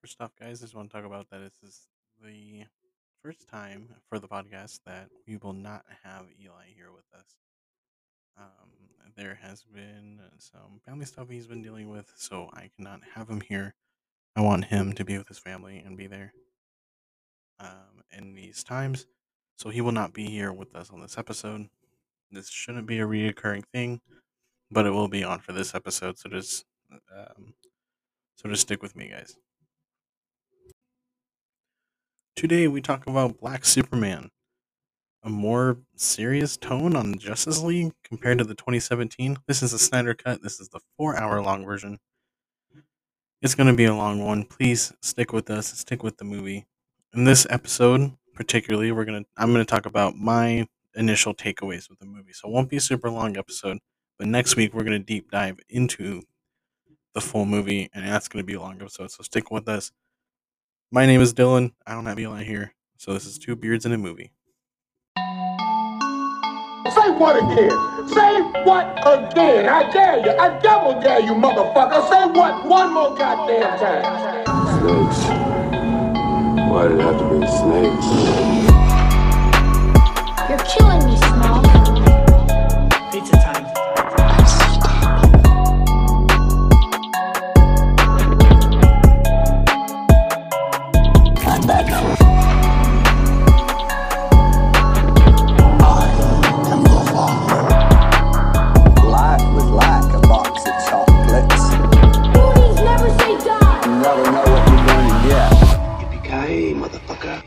First off, guys, I just want to talk about that this is the first time for the podcast that we will not have Eli here with us. Um, there has been some family stuff he's been dealing with, so I cannot have him here. I want him to be with his family and be there um, in these times, so he will not be here with us on this episode. This shouldn't be a reoccurring thing, but it will be on for this episode. So just, um, so just stick with me, guys. Today we talk about Black Superman, a more serious tone on Justice League compared to the 2017. This is a Snyder cut. This is the four hour long version. It's going to be a long one. Please stick with us. Stick with the movie. In this episode, particularly, we're gonna I'm gonna talk about my initial takeaways with the movie. So it won't be a super long episode, but next week we're gonna deep dive into the full movie, and that's gonna be a long episode. So stick with us. My name is Dylan. I don't have Eli here, so this is Two Beards in a Movie. Say what again? Say what again? I dare you. I double dare you, motherfucker. Say what one more goddamn time. Snakes. Why did it have to be snakes? You're killing me, Small. All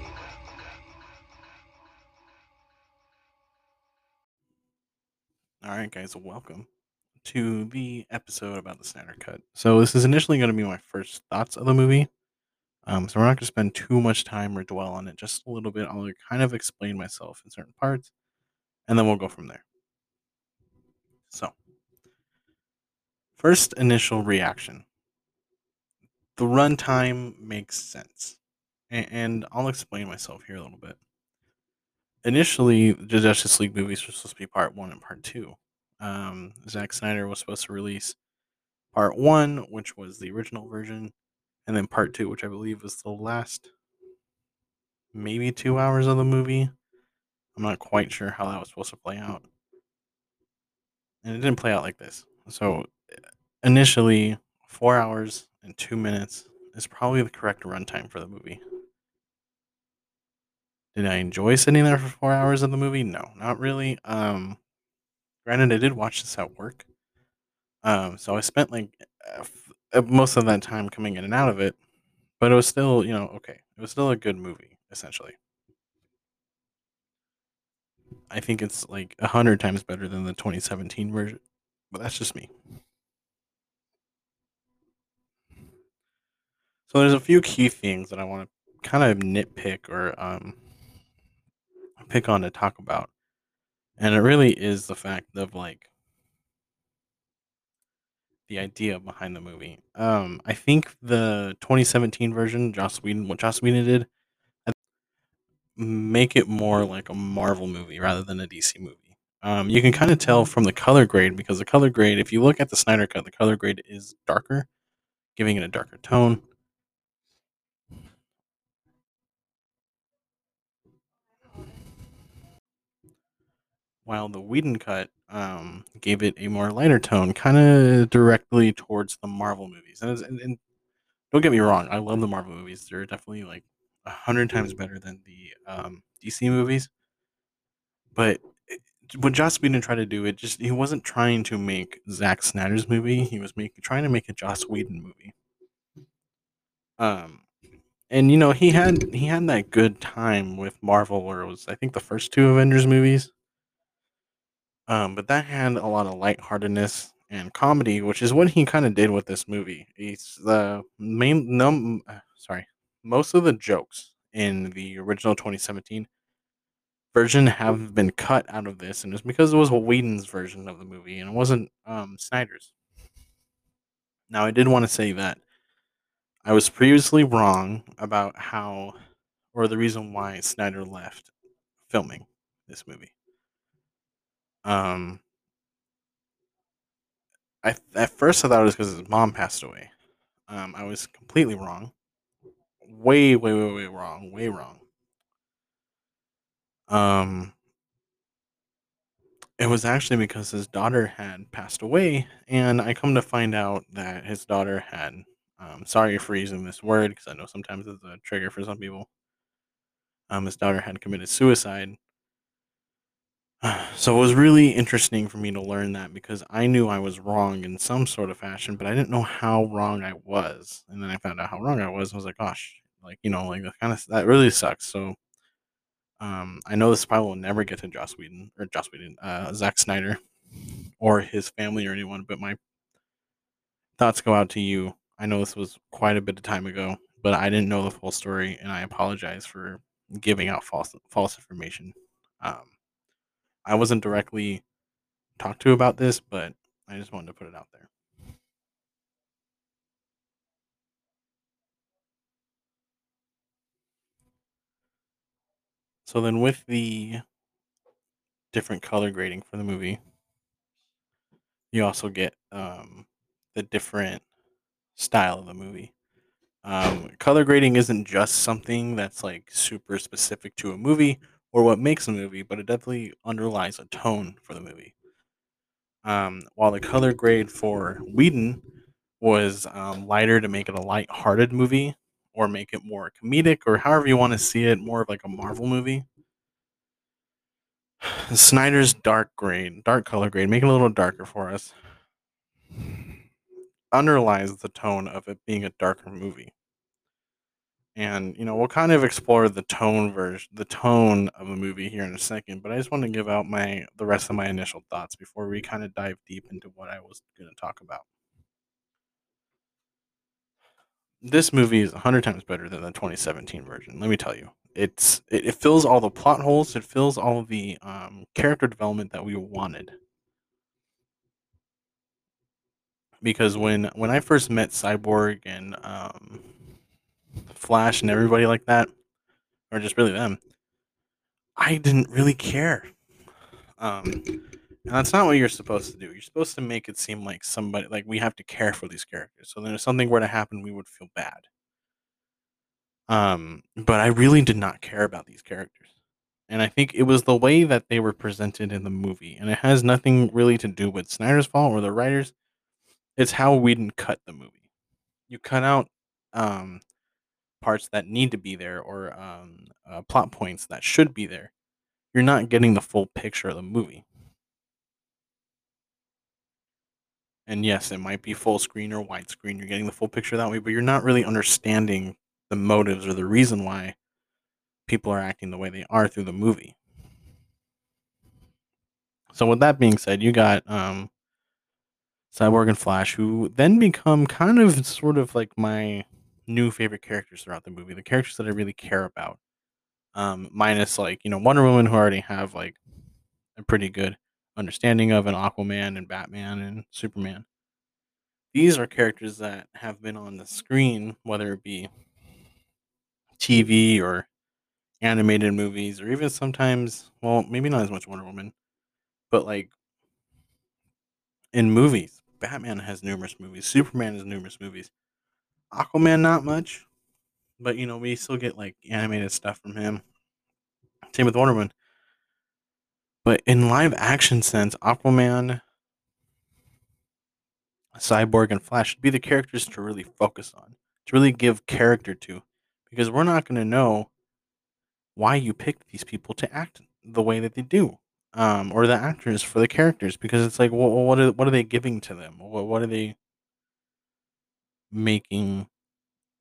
right, guys, welcome to the episode about the Snyder Cut. So this is initially going to be my first thoughts of the movie. Um, so we're not going to spend too much time or dwell on it. Just a little bit. I'll kind of explain myself in certain parts, and then we'll go from there. So, first initial reaction: the runtime makes sense, and, and I'll explain myself here a little bit initially the Justice League movies were supposed to be part one and part two. Um, Zack Snyder was supposed to release part one, which was the original version, and then part two, which I believe was the last maybe two hours of the movie. I'm not quite sure how that was supposed to play out. And it didn't play out like this. So initially, four hours and two minutes is probably the correct runtime for the movie. Did I enjoy sitting there for four hours of the movie? No, not really. Um, granted, I did watch this at work. Um, so I spent like uh, most of that time coming in and out of it, but it was still, you know, okay. It was still a good movie, essentially. I think it's like a hundred times better than the 2017 version, but that's just me. So there's a few key things that I want to kind of nitpick or um, pick on to talk about. And it really is the fact of like the idea behind the movie. Um, I think the 2017 version, Joss Whedon, what Joss Whedon did, make it more like a Marvel movie rather than a DC movie. Um, you can kind of tell from the color grade because the color grade, if you look at the Snyder Cut, the color grade is darker, giving it a darker tone. While the Whedon cut um, gave it a more lighter tone, kind of directly towards the Marvel movies. And, and, and don't get me wrong, I love the Marvel movies. They're definitely like a hundred times better than the um, DC movies. But it- what Joss Whedon tried to do, it just he wasn't trying to make Zack Snyder's movie. He was making trying to make a Joss Whedon movie. Um, and you know he had he had that good time with Marvel, where it was I think the first two Avengers movies. Um, but that had a lot of lightheartedness and comedy, which is what he kind of did with this movie. He's the main num uh, sorry, most of the jokes in the original 2017 version have been cut out of this, and it's because it was Whedon's version of the movie and it wasn't um Snyder's. Now I did want to say that I was previously wrong about how or the reason why Snyder left filming this movie. Um, I at first I thought it was because his mom passed away. Um, I was completely wrong. way, way, way, way wrong. Way wrong. Um, it was actually because his daughter had passed away, and I come to find out that his daughter had. Um, sorry for using this word because I know sometimes it's a trigger for some people. Um, his daughter had committed suicide. So it was really interesting for me to learn that because I knew I was wrong in some sort of fashion, but I didn't know how wrong I was. And then I found out how wrong I was. I was like, gosh, like you know, like that kind of that really sucks. So um, I know this probably will never get to Joss Whedon or Joss Whedon, uh, Zack Snyder, or his family or anyone, but my thoughts go out to you. I know this was quite a bit of time ago, but I didn't know the full story, and I apologize for giving out false false information. Um, I wasn't directly talked to about this, but I just wanted to put it out there. So then, with the different color grading for the movie, you also get um, the different style of the movie. Um, color grading isn't just something that's like super specific to a movie or what makes a movie, but it definitely underlies a tone for the movie. Um, while the color grade for Whedon was um, lighter to make it a light-hearted movie or make it more comedic or however you want to see it, more of like a Marvel movie. Snyder's dark grade, dark color grade, make it a little darker for us, underlies the tone of it being a darker movie. And you know, we'll kind of explore the tone version, the tone of the movie here in a second. But I just want to give out my the rest of my initial thoughts before we kind of dive deep into what I was going to talk about. This movie is hundred times better than the 2017 version. Let me tell you, it's it, it fills all the plot holes. It fills all the um, character development that we wanted. Because when when I first met Cyborg and um, Flash and everybody like that, or just really them, I didn't really care. Um, and that's not what you're supposed to do. You're supposed to make it seem like somebody, like we have to care for these characters. So then if something were to happen, we would feel bad. Um, but I really did not care about these characters. And I think it was the way that they were presented in the movie. And it has nothing really to do with Snyder's fault or the writers. It's how Whedon cut the movie. You cut out um, parts that need to be there or um, uh, plot points that should be there. You're not getting the full picture of the movie. And yes, it might be full screen or widescreen. You're getting the full picture that way, but you're not really understanding the motives or the reason why people are acting the way they are through the movie. So with that being said, you got um Cyborg and Flash who then become kind of sort of like my new favorite characters throughout the movie, the characters that I really care about. Um minus like, you know, Wonder Woman who I already have like a pretty good understanding of an Aquaman and Batman and Superman. These are characters that have been on the screen, whether it be TV or animated movies, or even sometimes, well, maybe not as much Wonder Woman, but like in movies. Batman has numerous movies, Superman has numerous movies, Aquaman, not much, but you know, we still get like animated stuff from him. Same with Wonder Woman. But in live action sense, Aquaman, Cyborg, and Flash should be the characters to really focus on, to really give character to, because we're not going to know why you picked these people to act the way that they do, um, or the actors for the characters, because it's like, well, what are what are they giving to them? What what are they making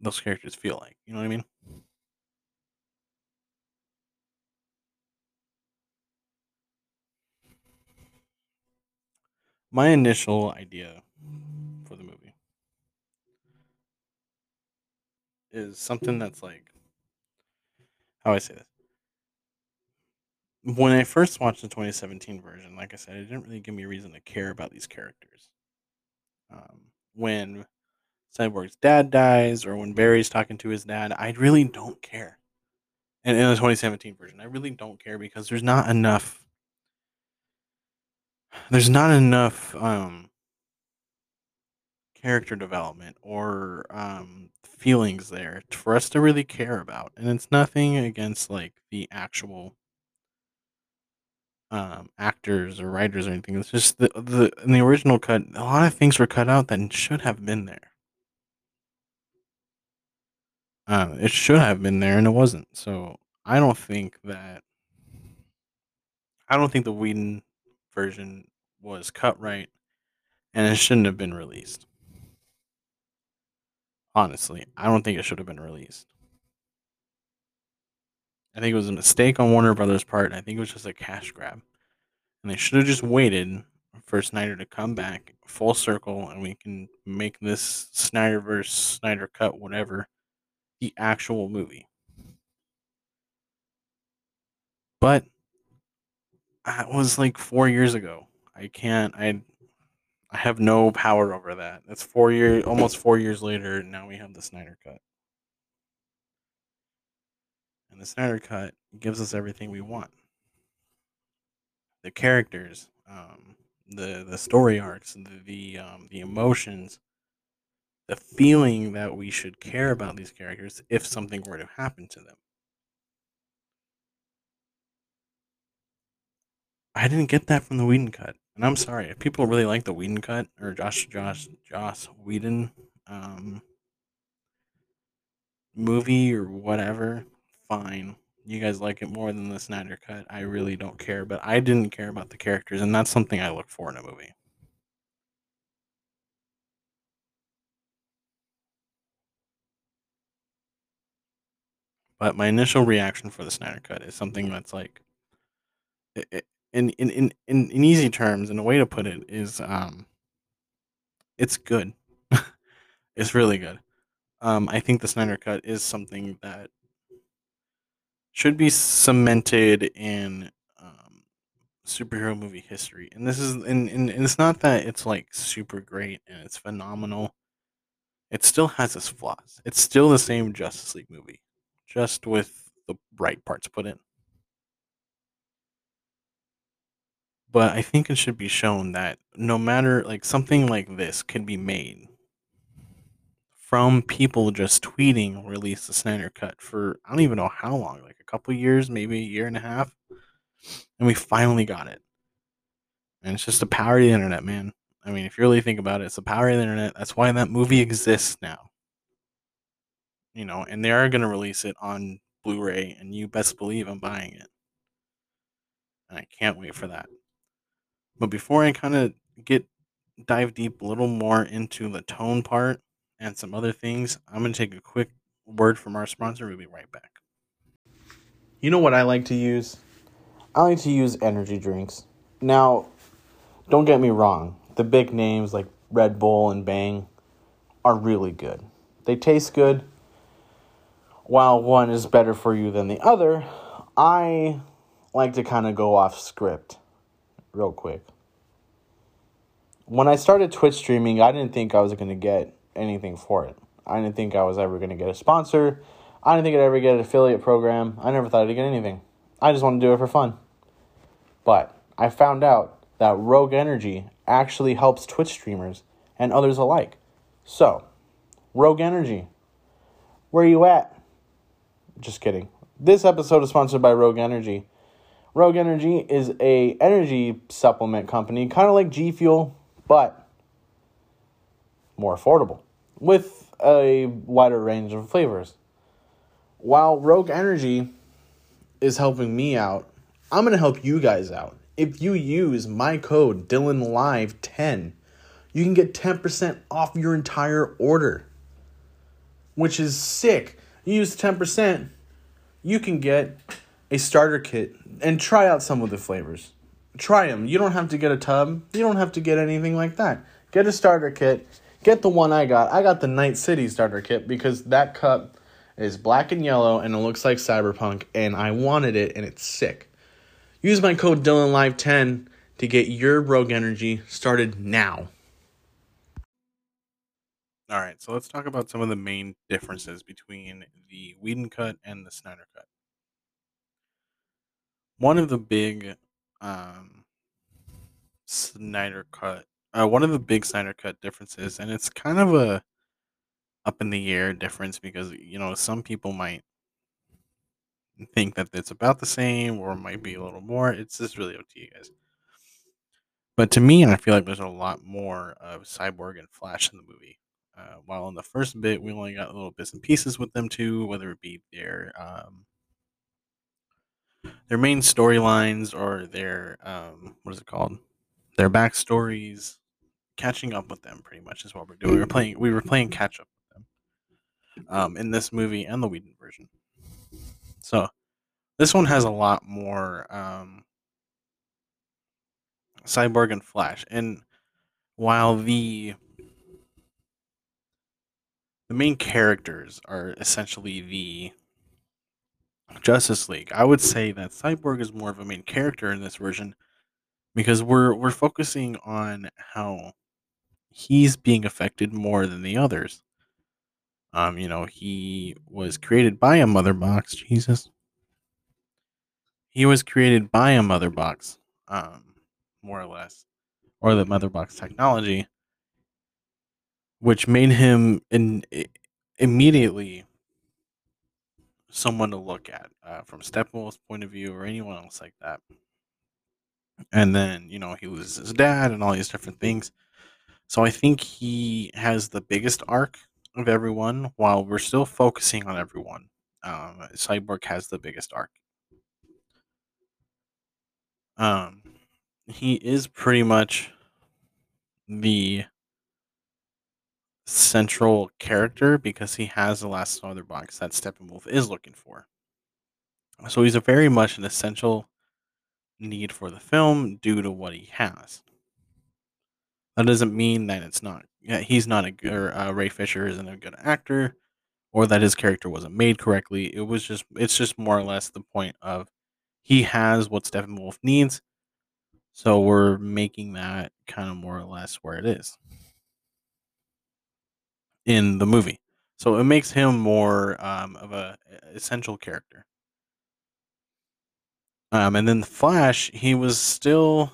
those characters feel like? You know what I mean? my initial idea for the movie is something that's like how I say this. When I first watched the 2017 version, like I said, it didn't really give me a reason to care about these characters. Um, when Cyborg's dad dies, or when Barry's talking to his dad, I really don't care. And in the 2017 version, I really don't care because there's not enough there's not enough um character development or um feelings there for us to really care about. And it's nothing against like the actual um, actors or writers or anything. It's just the the in the original cut, a lot of things were cut out that should have been there. Uh, it should have been there and it wasn't. So I don't think that I don't think the Whedon version was cut right, and it shouldn't have been released. Honestly, I don't think it should have been released. I think it was a mistake on Warner Brothers' part. I think it was just a cash grab, and they should have just waited for Snyder to come back full circle, and we can make this Snyderverse, Snyder cut, whatever, the actual movie. But that was like four years ago. I can't. I I have no power over that. That's four year, almost four years later. Now we have the Snyder cut, and the Snyder cut gives us everything we want. The characters, um, the the story arcs, the the, um, the emotions, the feeling that we should care about these characters if something were to happen to them. I didn't get that from the Whedon cut, and I'm sorry if people really like the Whedon cut or Josh Josh Joss Whedon um, movie or whatever. Fine, you guys like it more than the Snyder cut. I really don't care, but I didn't care about the characters, and that's something I look for in a movie. But my initial reaction for the Snyder cut is something that's like, in in in in, in easy terms, and a way to put it is, um, it's good. it's really good. Um, I think the Snyder cut is something that should be cemented in um, superhero movie history. And this is, and, and, and it's not that it's like super great and it's phenomenal. It still has its flaws. It's still the same Justice League movie, just with the right parts put in. But I think it should be shown that no matter like something like this can be made from people just tweeting release the Snyder cut for I don't even know how long, like a couple years, maybe a year and a half. And we finally got it. And it's just the power of the internet, man. I mean, if you really think about it, it's the power of the internet. That's why that movie exists now. You know, and they are going to release it on Blu ray, and you best believe I'm buying it. And I can't wait for that. But before I kind of get dive deep a little more into the tone part and some other things, I'm going to take a quick word from our sponsor. We'll be right back. You know what I like to use? I like to use energy drinks. Now, don't get me wrong, the big names like Red Bull and Bang are really good. They taste good. While one is better for you than the other, I like to kind of go off script real quick. When I started Twitch streaming, I didn't think I was going to get anything for it. I didn't think I was ever going to get a sponsor. I didn't think I'd ever get an affiliate program. I never thought I'd get anything. I just wanted to do it for fun. But I found out that Rogue Energy actually helps Twitch streamers and others alike. So, Rogue Energy, where are you at? Just kidding. This episode is sponsored by Rogue Energy. Rogue Energy is a energy supplement company, kind of like G Fuel, but more affordable with a wider range of flavors. While Rogue Energy is helping me out, I'm going to help you guys out. If you use my code DylanLive10, you can get 10% off your entire order, which is sick. You use 10%, you can get a starter kit and try out some of the flavors. Try them. You don't have to get a tub. You don't have to get anything like that. Get a starter kit. Get the one I got. I got the Night City starter kit because that cup is black and yellow and it looks like cyberpunk and I wanted it and it's sick. Use my code DylanLive10 to get your Rogue Energy started now. All right, so let's talk about some of the main differences between the Whedon cut and the Snyder cut. One of the big um, Snyder cut, uh, one of the big Snyder cut differences, and it's kind of a up in the air difference because you know some people might think that it's about the same or might be a little more. It's just really up to you guys. But to me, I feel like there's a lot more of Cyborg and Flash in the movie. Uh, while in the first bit, we only got little bits and pieces with them too, whether it be their um, their main storylines or their um, what is it called, their backstories. Catching up with them, pretty much, is what we're doing. We were playing, we were playing catch up with them um, in this movie and the Whedon version. So this one has a lot more um, Cyborg and Flash, and while the the main characters are essentially the Justice League, I would say that Cyborg is more of a main character in this version because we're we're focusing on how he's being affected more than the others. Um, you know, he was created by a mother box. Jesus, he was created by a mother box, um, more or less, or the mother box technology, which made him in, immediately someone to look at uh, from Steppenwolf's point of view or anyone else like that. And then you know he loses his dad and all these different things. So I think he has the biggest arc of everyone, while we're still focusing on everyone. Um, Cyborg has the biggest arc. Um, he is pretty much the central character because he has the last mother box that Steppenwolf is looking for. So he's a very much an essential need for the film due to what he has. That doesn't mean that it's not. Yeah, he's not a good. Uh, Ray Fisher isn't a good actor, or that his character wasn't made correctly. It was just. It's just more or less the point of he has what Steppenwolf needs, so we're making that kind of more or less where it is in the movie. So it makes him more um, of a essential character. Um, and then the Flash, he was still,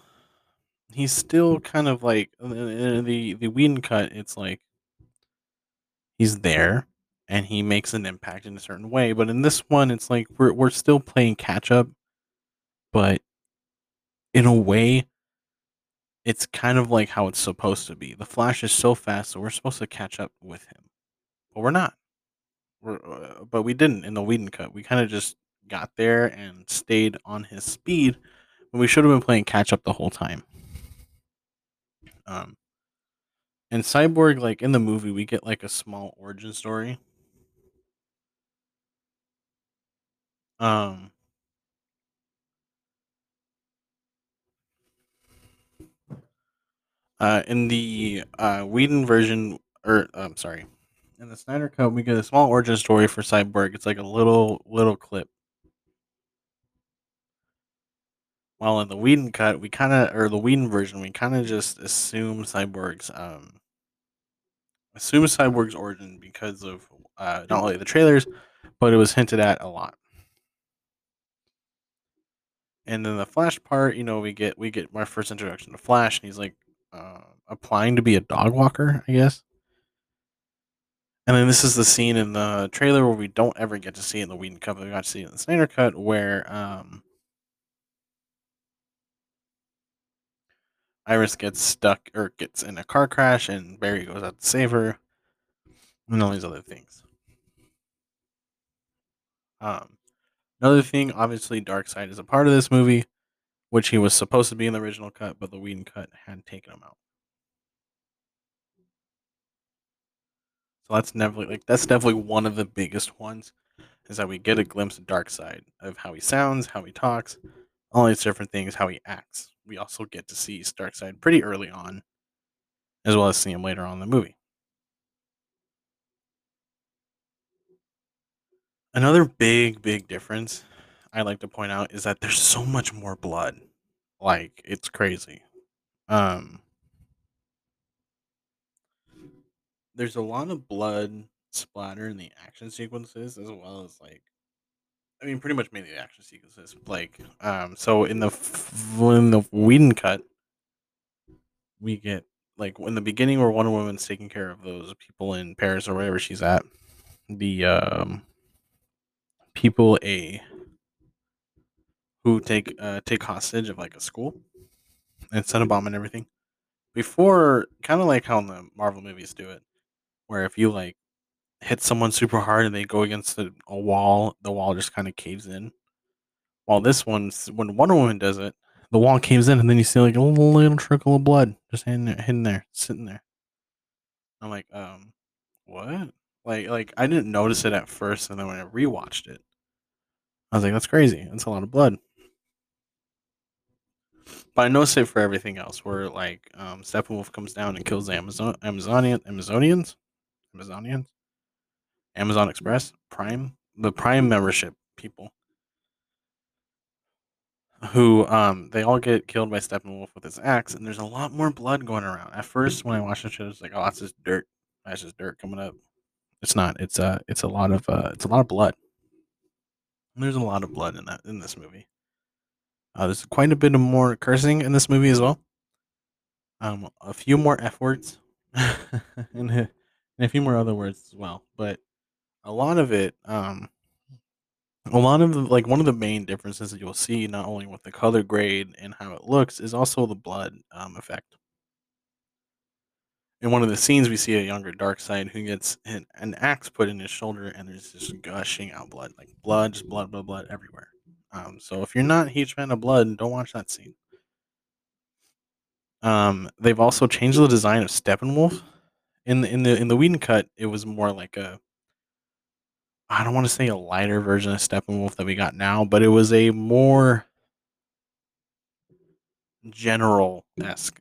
he's still kind of like uh, the the Whedon cut. It's like he's there and he makes an impact in a certain way. But in this one, it's like we're we're still playing catch up, but in a way, it's kind of like how it's supposed to be. The Flash is so fast, so we're supposed to catch up with him, but we're not. We're, uh, but we didn't in the Whedon cut. We kind of just got there and stayed on his speed when we should have been playing catch up the whole time. Um, and Cyborg, like in the movie, we get like a small origin story. Um, uh, in the uh, Whedon version, or I'm sorry, in the Snyder Cut, we get a small origin story for Cyborg. It's like a little little clip. While in the Whedon cut, we kind of, or the Whedon version, we kind of just assume Cyborg's, um, assume Cyborg's origin because of uh, not only the trailers, but it was hinted at a lot. And then the Flash part, you know, we get we get my first introduction to Flash, and he's like uh, applying to be a dog walker, I guess. And then this is the scene in the trailer where we don't ever get to see it in the Whedon cut, but we got to see it in the Snyder cut, where um, Iris gets stuck or gets in a car crash, and Barry goes out to save her, and all these other things. Um, another thing, obviously, Darkseid is a part of this movie, which he was supposed to be in the original cut, but the Whedon cut had taken him out. So that's definitely like that's definitely one of the biggest ones, is that we get a glimpse of Darkseid of how he sounds, how he talks, all these different things, how he acts. We also get to see Darkseid pretty early on, as well as see him later on in the movie. Another big, big difference I like to point out is that there's so much more blood. Like it's crazy. Um there's a lot of blood splatter in the action sequences as well as like I mean pretty much mainly the action sequences. Like um so in the in the Whedon cut we get like in the beginning where Wonder Woman's taking care of those people in Paris or wherever she's at, the um people a who take uh take hostage of like a school and set a bomb and everything. Before kind of like how the Marvel movies do it, where if you like hit someone super hard and they go against a, wall, the wall just kind of caves in. While this one's when Wonder Woman does it, the wall caves in and then you see like a little, little trickle of blood just hidden there, hidden there, sitting there. I'm like, um, what? Like, like I didn't notice it at first, and then when I rewatched it, I was like, that's crazy. That's a lot of blood. But I noticed it for everything else, where like um, Steppenwolf comes down and kills the Amazon Amazonian Amazonians, Amazonians, Amazon Express Prime, the Prime membership people, who um they all get killed by Steppenwolf with his axe, and there's a lot more blood going around. At first, when I watched the show, it was like, oh, that's just dirt. That's just dirt coming up. It's not. It's uh it's a lot of uh it's a lot of blood. There's a lot of blood in that in this movie. Uh, there's quite a bit of more cursing in this movie as well. Um, a few more f words, and, a, and a few more other words as well. But a lot of it, um, a lot of the, like one of the main differences that you'll see not only with the color grade and how it looks is also the blood um, effect. In one of the scenes, we see a younger Darkseid who gets an, an axe put in his shoulder, and there's just gushing out blood, like blood, just blood, blood, blood everywhere. Um, so if you're not a huge fan of blood, don't watch that scene. Um, they've also changed the design of Steppenwolf. In the in the in the Whedon cut, it was more like a I don't want to say a lighter version of Steppenwolf that we got now, but it was a more general esque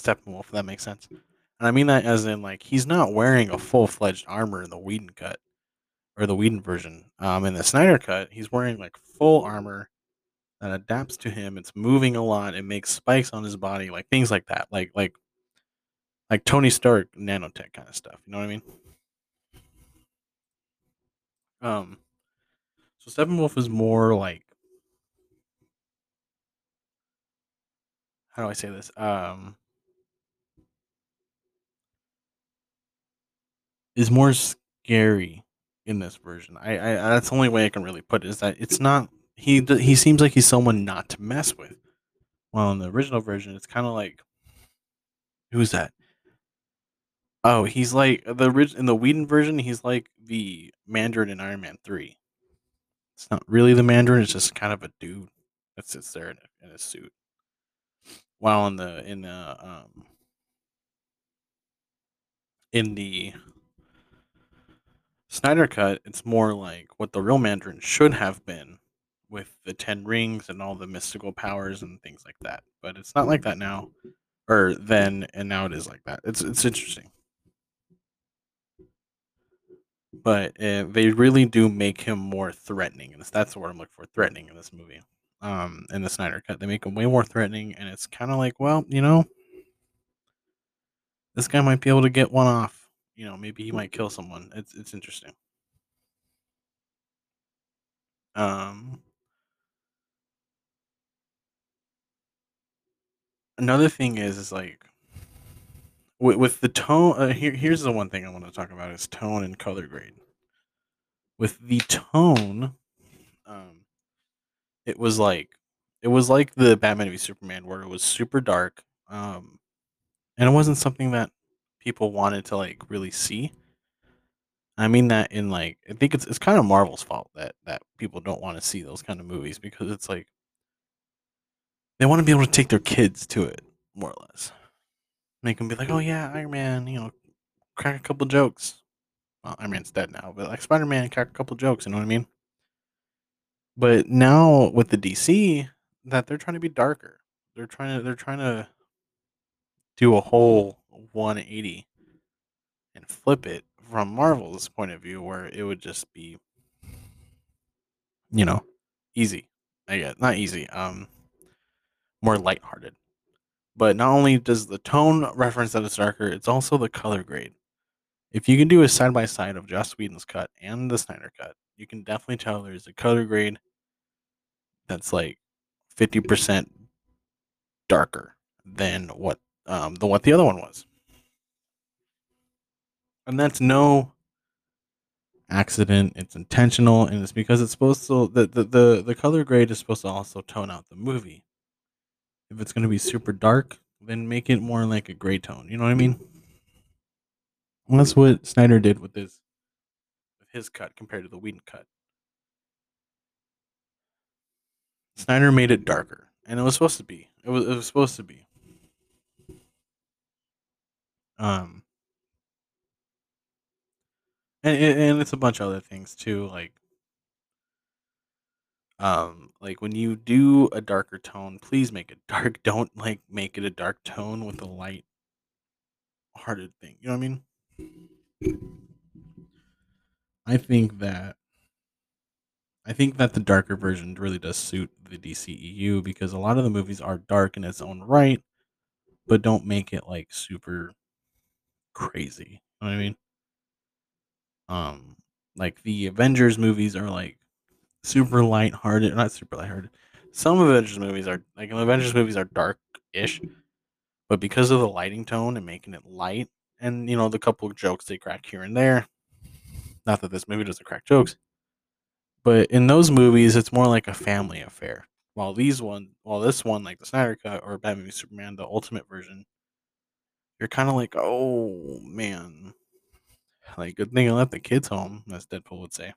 Steppenwolf, if that makes sense. And I mean that as in like he's not wearing a full fledged armor in the Whedon cut or the Whedon version. Um, in the Snyder cut, he's wearing like full armor that adapts to him. It's moving a lot. It makes spikes on his body, like things like that, like like like Tony Stark nanotech kind of stuff. You know what I mean? Um, so Steppenwolf is more like how do I say this? Um, is more scary in this version. I, I that's the only way I can really put it is that it's not he he seems like he's someone not to mess with. Well, in the original version, it's kind of like who's that? Oh, he's like the in the Whedon version. He's like the Mandarin in Iron Man Three. It's not really the Mandarin. It's just kind of a dude that sits there in a, in a suit. While in the in the um in the Snyder cut, it's more like what the real Mandarin should have been with the ten rings and all the mystical powers and things like that. But it's not like that now, or then, and now it is like that. It's it's interesting, but uh, they really do make him more threatening, and that's what I'm looking for, threatening in this movie. Um, in the Snyder cut, they make him way more threatening, and it's kind of like, well, you know, this guy might be able to get one off. You know, maybe he might kill someone. It's it's interesting. Um, another thing is is like with, with the tone uh, here here's the one thing i want to talk about is tone and color grade with the tone um it was like it was like the batman v superman where it was super dark um and it wasn't something that people wanted to like really see i mean that in like i think it's it's kind of marvel's fault that that people don't want to see those kind of movies because it's like they want to be able to take their kids to it more or less make them be like, "Oh yeah, Iron Man," you know, crack a couple jokes. Well, Iron Man's dead now, but like Spider Man, crack a couple jokes. You know what I mean? But now with the DC, that they're trying to be darker. They're trying to they're trying to do a whole 180 and flip it from Marvel's point of view, where it would just be, you know, easy. I guess not easy. Um, more lighthearted. But not only does the tone reference that it's darker, it's also the color grade. If you can do a side by side of Joss Whedon's cut and the Snyder cut, you can definitely tell there's a color grade that's like 50% darker than what um the what the other one was. and that's no accident. It's intentional, and it's because it's supposed to the the the, the color grade is supposed to also tone out the movie. If it's going to be super dark, then make it more like a gray tone. You know what I mean? And that's what Snyder did with his with his cut compared to the Whedon cut. Snyder made it darker, and it was supposed to be. It was it was supposed to be. Um, and and it's a bunch of other things too, like um, like when you do a darker tone, please make it dark. Don't like make it a dark tone with a light hearted thing. You know what I mean? I think that I think that the darker version really does suit the DCEU because a lot of the movies are dark in its own right, but don't make it like super crazy. You know what I mean? Um, like the Avengers movies are like super light-hearted, not super light-hearted. Some Avengers movies are like Avengers movies are dark-ish, but because of the lighting tone and making it light, and you know the couple of jokes they crack here and there. Not that this movie doesn't crack jokes, but in those movies, it's more like a family affair. While these one, while this one, like the Snyder Cut or Batman v Superman, the Ultimate version, you're kind of like, oh man, like good thing I left the kids home, as Deadpool would say.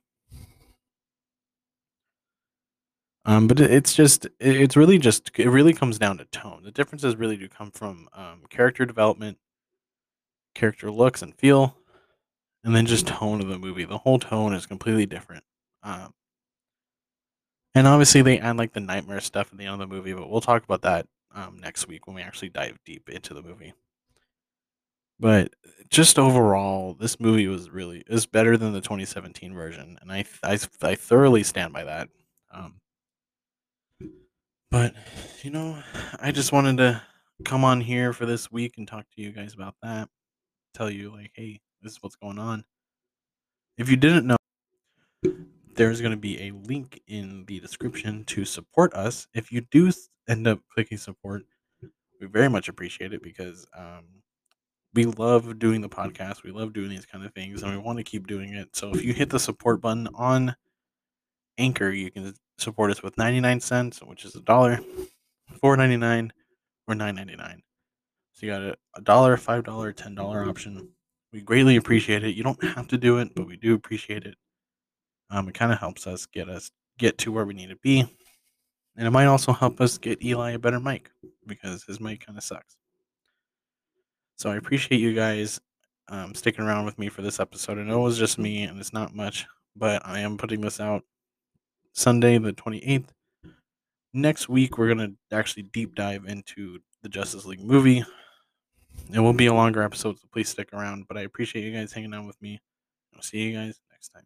Um, but it's just, it's really just, it really comes down to tone. The differences really do come from um, character development, character looks and feel, and then just tone of the movie. The whole tone is completely different. Um, and obviously, they add like the nightmare stuff at the end of the movie, but we'll talk about that um, next week when we actually dive deep into the movie. But just overall, this movie was really is better than the 2017 version, and I I, I thoroughly stand by that. Um, but you know, I just wanted to come on here for this week and talk to you guys about that. Tell you like, hey, this is what's going on. If you didn't know, there's going to be a link in the description to support us. If you do end up clicking support, we very much appreciate it because um, we love doing the podcast. We love doing these kind of things, and we want to keep doing it. So if you hit the support button on Anchor, you can support us with 99 cents, which is a dollar, 4.99, or 9.99. So you got a, dollar, five dollar, ten dollar option. We greatly appreciate it. You don't have to do it, but we do appreciate it. Um, it kind of helps us get us get to where we need to be, and it might also help us get Eli a better mic because his mic kind of sucks. So I appreciate you guys um, sticking around with me for this episode. I know it was just me and it's not much, but I am putting this out Sunday, the 28th. Next week, we're going to actually deep dive into the Justice League movie. It will be a longer episode, so please stick around. But I appreciate you guys hanging out with me. I'll see you guys next time.